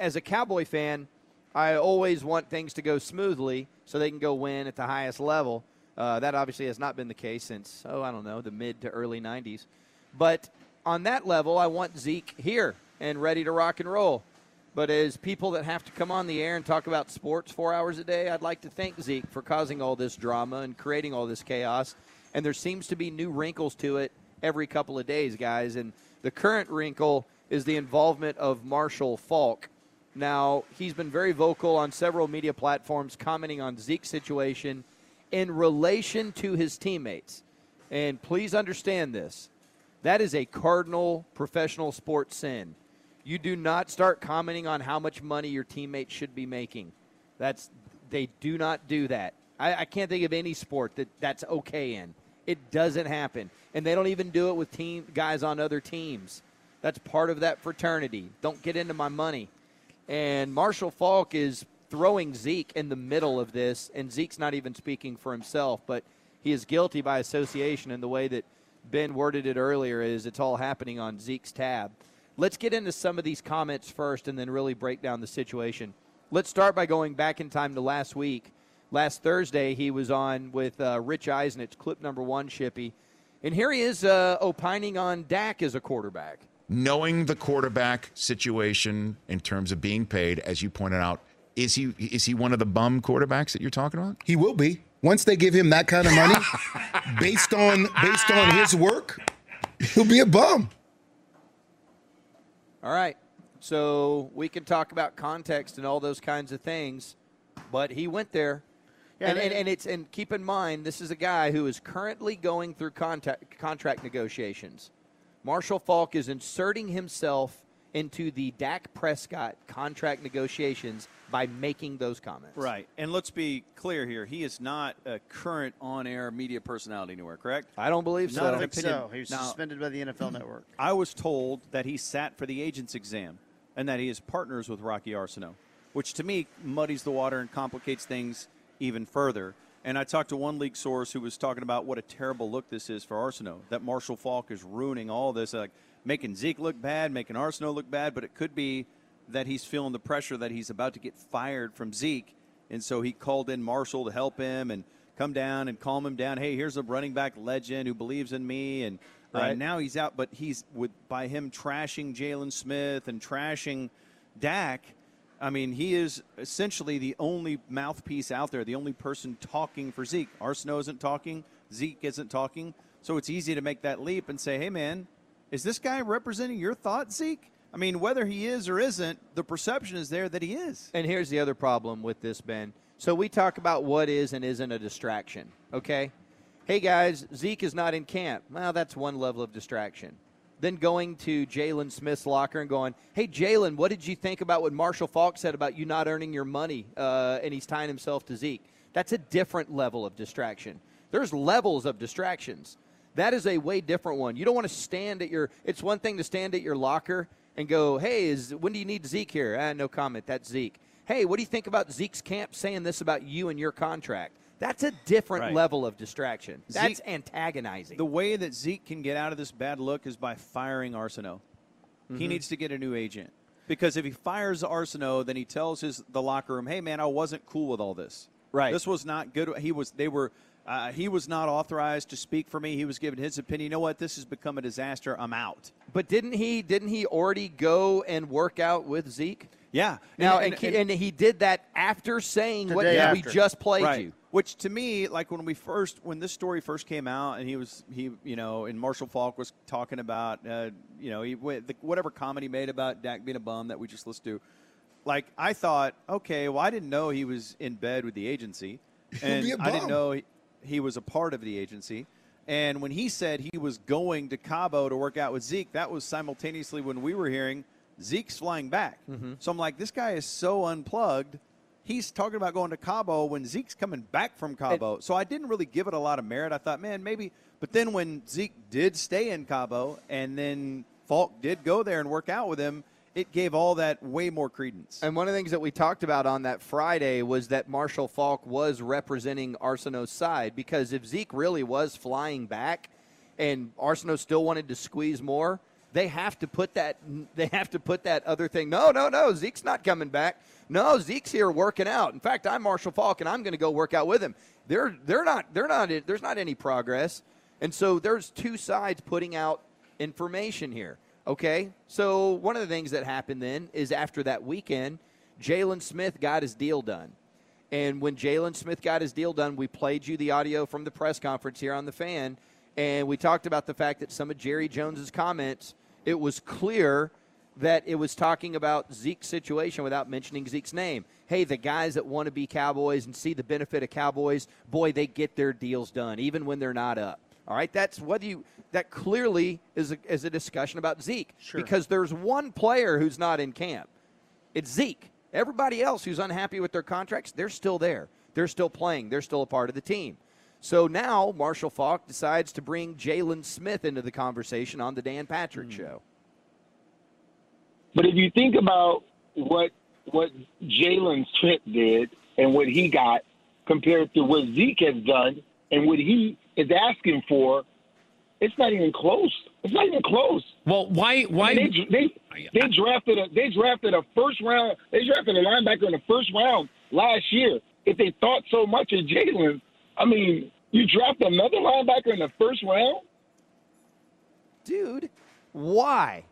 As a Cowboy fan, I always want things to go smoothly so they can go win at the highest level. Uh, that obviously has not been the case since, oh, I don't know, the mid to early 90s. But on that level, I want Zeke here and ready to rock and roll. But as people that have to come on the air and talk about sports four hours a day, I'd like to thank Zeke for causing all this drama and creating all this chaos. And there seems to be new wrinkles to it every couple of days, guys. And the current wrinkle is the involvement of Marshall Faulk. Now, he's been very vocal on several media platforms commenting on Zeke's situation in relation to his teammates. And please understand this that is a cardinal professional sports sin. You do not start commenting on how much money your teammates should be making. That's they do not do that. I, I can't think of any sport that that's okay in. It doesn't happen, and they don't even do it with team guys on other teams. That's part of that fraternity. Don't get into my money. And Marshall Faulk is throwing Zeke in the middle of this, and Zeke's not even speaking for himself, but he is guilty by association in the way that Ben worded it earlier is it's all happening on Zeke's tab. Let's get into some of these comments first and then really break down the situation. Let's start by going back in time to last week. Last Thursday, he was on with uh, Rich Eisen. It's clip number one, Shippy. And here he is uh, opining on Dak as a quarterback. Knowing the quarterback situation in terms of being paid, as you pointed out, is he is he one of the bum quarterbacks that you're talking about? He will be once they give him that kind of money, based on based on his work, he'll be a bum. All right. So we can talk about context and all those kinds of things, but he went there. Yeah, and, and, and it's and keep in mind this is a guy who is currently going through contact, contract negotiations. Marshall Faulk is inserting himself into the Dak Prescott contract negotiations by making those comments. Right. And let's be clear here. He is not a current on air media personality anywhere, correct? I don't believe so. Not I an opinion. so. He was Now, suspended by the NFL Network. I was told that he sat for the agent's exam and that he is partners with Rocky Arceneaux, which to me muddies the water and complicates things even further. And I talked to one league source who was talking about what a terrible look this is for Arceneaux, that Marshall Faulk is ruining all this, like making Zeke look bad, making Arceneaux look bad, but it could be that he's feeling the pressure that he's about to get fired from Zeke. And so he called in Marshall to help him and come down and calm him down. Hey, here's a running back legend who believes in me. And uh, now he's out, but he's with by him trashing Jaylon Smith and trashing Dak. I mean, he is essentially the only mouthpiece out there, the only person talking for Zeke. Arceneaux isn't talking, Zeke isn't talking, so it's easy to make that leap and say, "Hey, man, is this guy representing your thought, Zeke?" I mean, whether he is or isn't, the perception is there that he is. And here's the other problem with this, Ben. So we talk about what is and isn't a distraction, okay? Hey guys, Zeke is not in camp. Well, that's one level of distraction. Then going to Jaylon Smith's locker and going, hey, Jaylon, what did you think about what Marshall Faulk said about you not earning your money? Uh, and he's tying himself to Zeke. That's a different level of distraction. There's levels of distractions. That is a way different one. You don't want to stand at your. It's one thing to stand at your locker and go, "Hey, is when do you need Zeke here?" Ah, no comment. That's Zeke. Hey, what do you think about Zeke's camp saying this about you and your contract? That's a different Right. level of distraction. That's Zeke- antagonizing. The way that Zeke can get out of this bad look is by firing Arceneaux. He Mm-hmm. needs to get a new agent because if he fires Arceneaux, then he tells his the locker room, "Hey, man, I wasn't cool with all this. Right. This was not good. He was. They were. Uh, he was not authorized to speak for me. He was giving his opinion. You know what? This has become a disaster. I'm out. but didn't he? Didn't he already go and work out with Zeke? Yeah. Now, And- and, and- and, he did that after saying The what day we just played right. you. Which to me, like when we first, when this story first came out, and he was he, you know, and Marshall Faulk was talking about, uh, you know, he, the, whatever comedy made about Dak being a bum that we just listened to. Like I thought, okay, well, I didn't know he was in bed with the agency, and I didn't know he, he was a part of the agency. And when he said he was going to Cabo to work out with Zeke, that was simultaneously when we were hearing Zeke's flying back. Mm-hmm. So I'm like, this guy is so unplugged. He's talking about going to Cabo when Zeke's coming back from Cabo. so I didn't really give it a lot of merit. I thought, man, maybe. But then when Zeke did stay in Cabo and then Faulk did go there and work out with him, it gave all that way more credence. And one of the things that we talked about on that Friday was that Marshall Faulk was representing Arceneaux's side because if Zeke really was flying back and Arceneaux still wanted to squeeze more, they have to put that they have to put that other thing. No, no, no, Zeke's not coming back. No, Zeke's here working out. In fact, I'm Marshall Faulk and I'm going to go work out with him. They're they're not they're not there's not any progress. And so there's two sides putting out information here. Okay, so one of the things that happened then is after that weekend, Jaylon Smith got his deal done. And when Jaylon Smith got his deal done, we played you the audio from the press conference here on the fan, and we talked about the fact that some of Jerry Jones's comments, it was clear that it was talking about Zeke's situation without mentioning Zeke's name. Hey, the guys that want to be Cowboys and see the benefit of Cowboys, boy, they get their deals done, even when they're not up. All right, that's whether you that clearly is a, is a discussion about Zeke because there's one player who's not in camp. It's Zeke. Everybody else who's unhappy with their contracts, they're still there. They're still playing. They're still a part of the team. So now Marshall Faulk decides to bring Jaylon Smith into the conversation on the Dan Patrick hmm. show. But if you think about what what Jaylon Smith did and what he got compared to what Zeke has done and what he is asking for, it's not even close. It's not even close. Well, why? Why? They, they, they drafted a they drafted a first round. They drafted a linebacker in the first round last year. If they thought so much of Jaylon, I mean, you draft another linebacker in the first round. dude, why?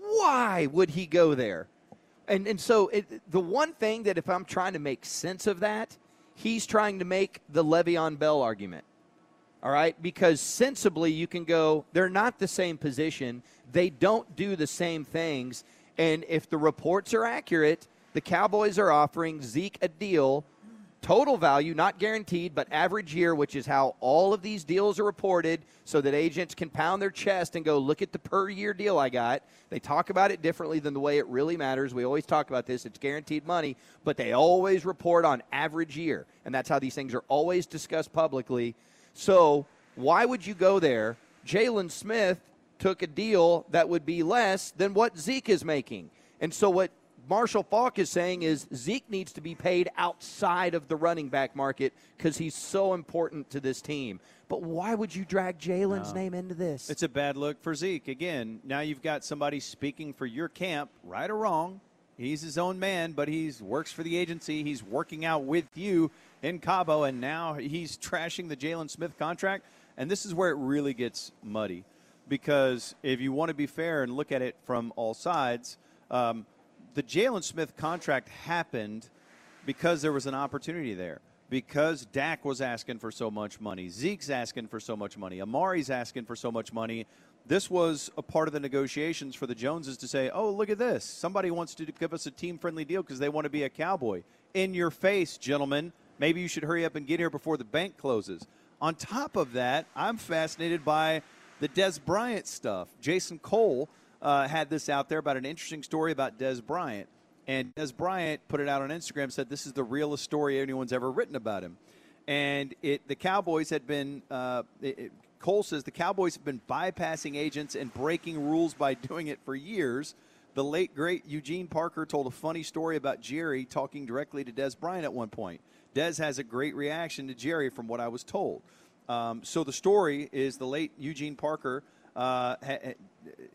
Why would he go there? And and so it, the one thing that if I'm trying to make sense of that, he's trying to make the Le'Veon Bell argument. All right, because sensibly you can go, they're not the same position. They don't do the same things. And if the reports are accurate, the Cowboys are offering Zeke a deal total value, not guaranteed, but average year, which is how all of these deals are reported, so that agents can pound their chest and go, look at the per year deal I got. They talk about it differently than the way it really matters. We always talk about this, it's guaranteed money, but they always report on average year. And that's how these things are always discussed publicly. So why would you go there? Jaylon Smith took a deal that would be less than what Zeke is making. And so what Marshall Faulk is saying is Zeke needs to be paid outside of the running back market because he's so important to this team. But why would you drag Jaylon's name into this? It's a bad look for Zeke. Again, now you've got somebody speaking for your camp, right or wrong. He's his own man, but he's works for the agency. He's working out with you in Cabo, and now he's trashing the Jaylon Smith contract. And this is where it really gets muddy, because if you want to be fair and look at it from all sides, um, the Jaylon Smith contract happened because there was an opportunity there. Because Dak was asking for so much money, Zeke's asking for so much money, Amari's asking for so much money. This was a part of the negotiations for the Joneses to say, "Oh, look at this! Somebody wants to give us a team-friendly deal because they want to be a Cowboy." In your face, gentlemen. Maybe you should hurry up and get here before the bank closes. On top of that, I'm fascinated by the Dez Bryant stuff. Jason Cole uh, had this out there about an interesting story about Dez Bryant. And Dez Bryant put it out on Instagram, said this is the realest story anyone's ever written about him. And it, the Cowboys had been, uh, it, Cole says the Cowboys have been bypassing agents and breaking rules by doing it for years. The late, great Eugene Parker told a funny story about Jerry talking directly to Dez Bryant at one point. Dez has a great reaction to Jerry, from what I was told. Um, so the story is the late Eugene Parker uh,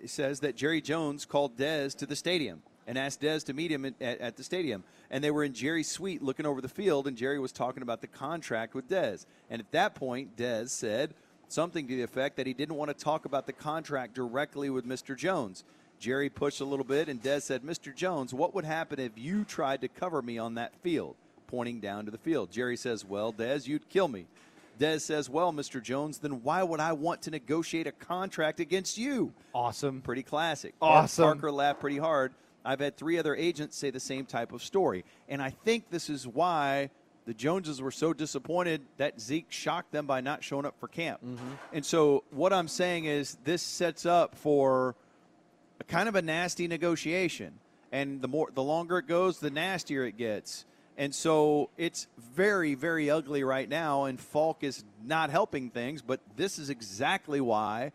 says that Jerry Jones called Dez to the stadium and asked Dez to meet him at, at, the stadium. And they were in Jerry's suite looking over the field, and Jerry was talking about the contract with Dez. And at that point, Dez said something to the effect that he didn't want to talk about the contract directly with Mr. Jones. Jerry pushed a little bit, and Dez said, Mr. Jones, what would happen if you tried to cover me on that field? Pointing down to the field. Jerry says, Well, Dez, you'd kill me. Dez says, Well, Mr. Jones, then why would I want to negotiate a contract against you? awesome. Pretty classic. Awesome. Parker laughed pretty hard. I've had three other agents say the same type of story. And I think this is why the Joneses were so disappointed that Zeke shocked them by not showing up for camp. Mm-hmm. And so what I'm saying is this sets up for a kind of a nasty negotiation. And the more the longer it goes, the nastier it gets. And so it's very, very ugly right now, and Faulk is not helping things, but this is exactly why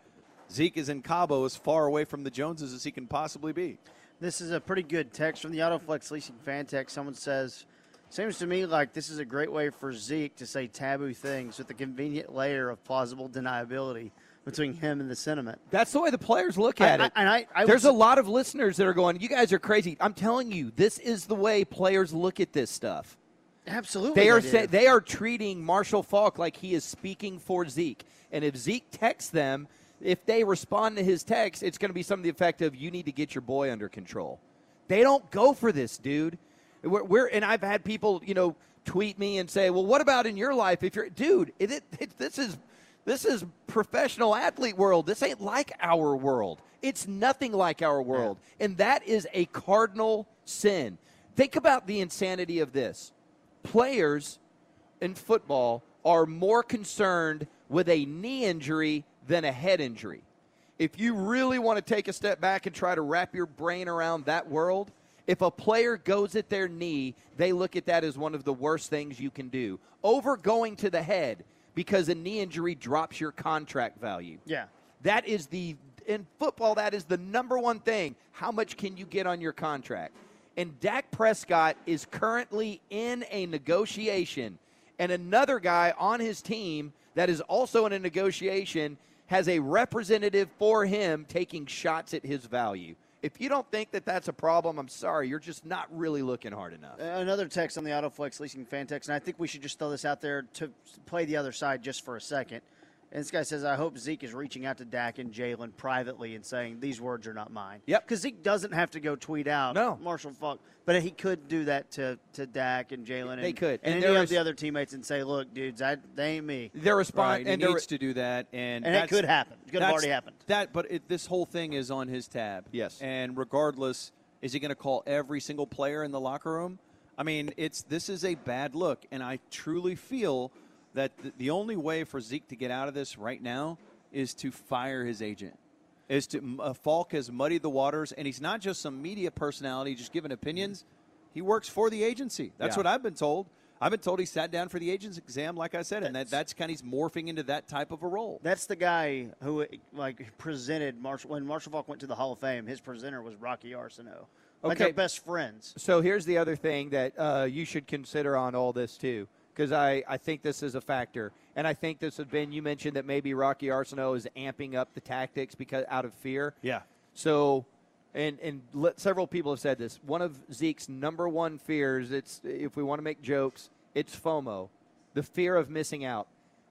Zeke is in Cabo as far away from the Joneses as he can possibly be. This is a pretty good text from the Autoflex Leasing fan text. Someone says, Seems to me like this is a great way for Zeke to say taboo things with a convenient layer of plausible deniability between him and the sentiment. That's the way the players look at I- it. and I- I There's a lot of listeners that are going, "You guys are crazy." I'm telling you, this is the way players look at this stuff. Absolutely. They are say, they are treating Marshall Faulk like he is speaking for Zeke. And if Zeke texts them, if they respond to his text, it's going to be something to the effect of "You need to get your boy under control." They don't go for this, dude. We're, we're and I've had people, you know, tweet me and say, "Well, what about in your life? If you're, dude, it, it, this is this is professional athlete world. This ain't like our world. It's nothing like our world, and that is a cardinal sin. Think about the insanity of this. Players in football are more concerned with a knee injury than a head injury. If you really want to take a step back and try to wrap your brain around that world, if a player goes at their knee, they look at that as one of the worst things you can do. Over going to the head because a knee injury drops your contract value. Yeah. That is the in football. That is the number one thing. How much can you get on your contract? And Dak Prescott is currently in a negotiation, and another guy on his team that is also in a negotiation has a representative for him taking shots at his value. If you don't think that that's a problem, I'm sorry. You're just not really looking hard enough. Another text on the Autoflex Leasing fan text, and I think we should just throw this out there to play the other side just for a second. And this guy says, I hope Zeke is reaching out to Dak and Jaylon privately and saying, These words are not mine. Yep. Because Zeke doesn't have to go tweet out No. Marshall Faulk, but he could do that to, to Dak and Jaylon. and- They could. And, And any of the other teammates and say, Look, dudes, I, they ain't me. Their response Right, he and their- needs to do that, and And it could happen. It could have already happened. That, but it, this whole thing is on his tab. Yes. and regardless, is he going to call every single player in the locker room? I mean, it's this is a bad look, and I truly feel that the, only way for Zeke to get out of this right now is to fire his agent. Is to uh, Faulk has muddied the waters, and he's not just some media personality just giving opinions. He works for the agency. That's Yeah. what I've been told. I've been told he sat down for the agent's exam, like I said, and that that's kind of he's morphing into that type of a role. That's the guy who like presented Marshall when Marshall Faulk went to the Hall of Fame. His presenter was Rocky Arceneaux. Like Okay. best friends. So here's the other thing that uh, you should consider on all this too, because I, I think this is a factor, and I think this has been. You mentioned that maybe Rocky Arceneaux is amping up the tactics because out of fear. Yeah. So, and and several people have said this. One of Zeke's number one fears. It's if we want to make jokes, it's FOMO, the fear of missing out.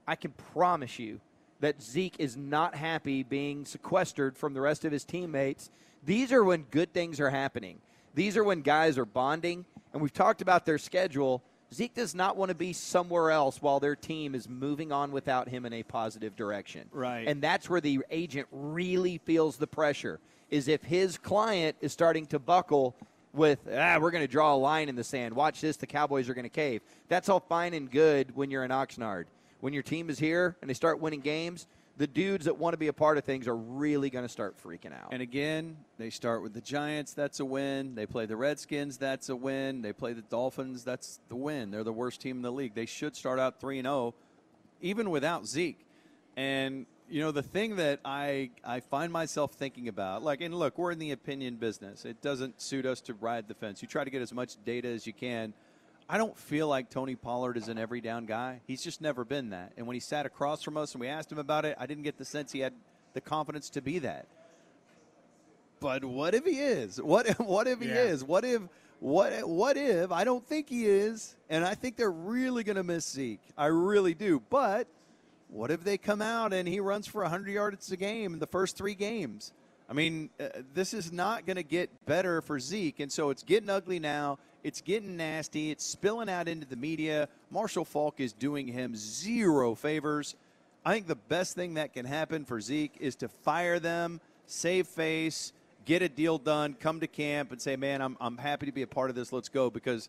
I can promise you that Zeke is not happy being sequestered from the rest of his teammates. These are when good things are happening. These are when guys are bonding, and we've talked about their schedule. Zeke does not want to be somewhere else while their team is moving on without him in a positive direction. Right. And that's where the agent really feels the pressure is if his client is starting to buckle with ah we're going to draw a line in the sand watch this the cowboys are going to cave that's all fine and good when you're in oxnard when your team is here and they start winning games the dudes that want to be a part of things are really going to start freaking out And again, they start with the Giants. That's a win. They play the Redskins. That's a win. They play the Dolphins. That's the win. They're the worst team in the league. They should start out three and zero, even without Zeke. And you know the thing that I I find myself thinking about, like, and look, we're in the opinion business. It doesn't suit us to ride the fence. You try to get as much data as you can. I don't feel like Tony Pollard is an every down guy. He's just never been that. And when he sat across from us and we asked him about it, I didn't get the sense he had the confidence to be that. But what if he is? What what if he Yeah. is? What if what what if I don't think he is? And I think they're really going to miss Zeke. I really do. But what if they come out and he runs for 100 yards a game in the first 3 games? I mean, uh, this is not going to get better for Zeke, and so it's getting ugly now. It's getting nasty. It's spilling out into the media. Marshall Faulk is doing him zero favors. I think the best thing that can happen for Zeke is to fire them, save face, get a deal done, come to camp and say, "Man, I'm I'm happy to be a part of this. Let's go." Because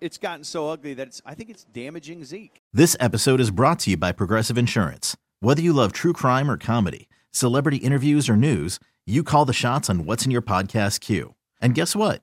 it's gotten so ugly that it's I think it's damaging Zeke. This episode is brought to you by Progressive Insurance. Whether you love true crime or comedy, celebrity interviews or news, you call the shots on what's in your podcast queue. And guess what?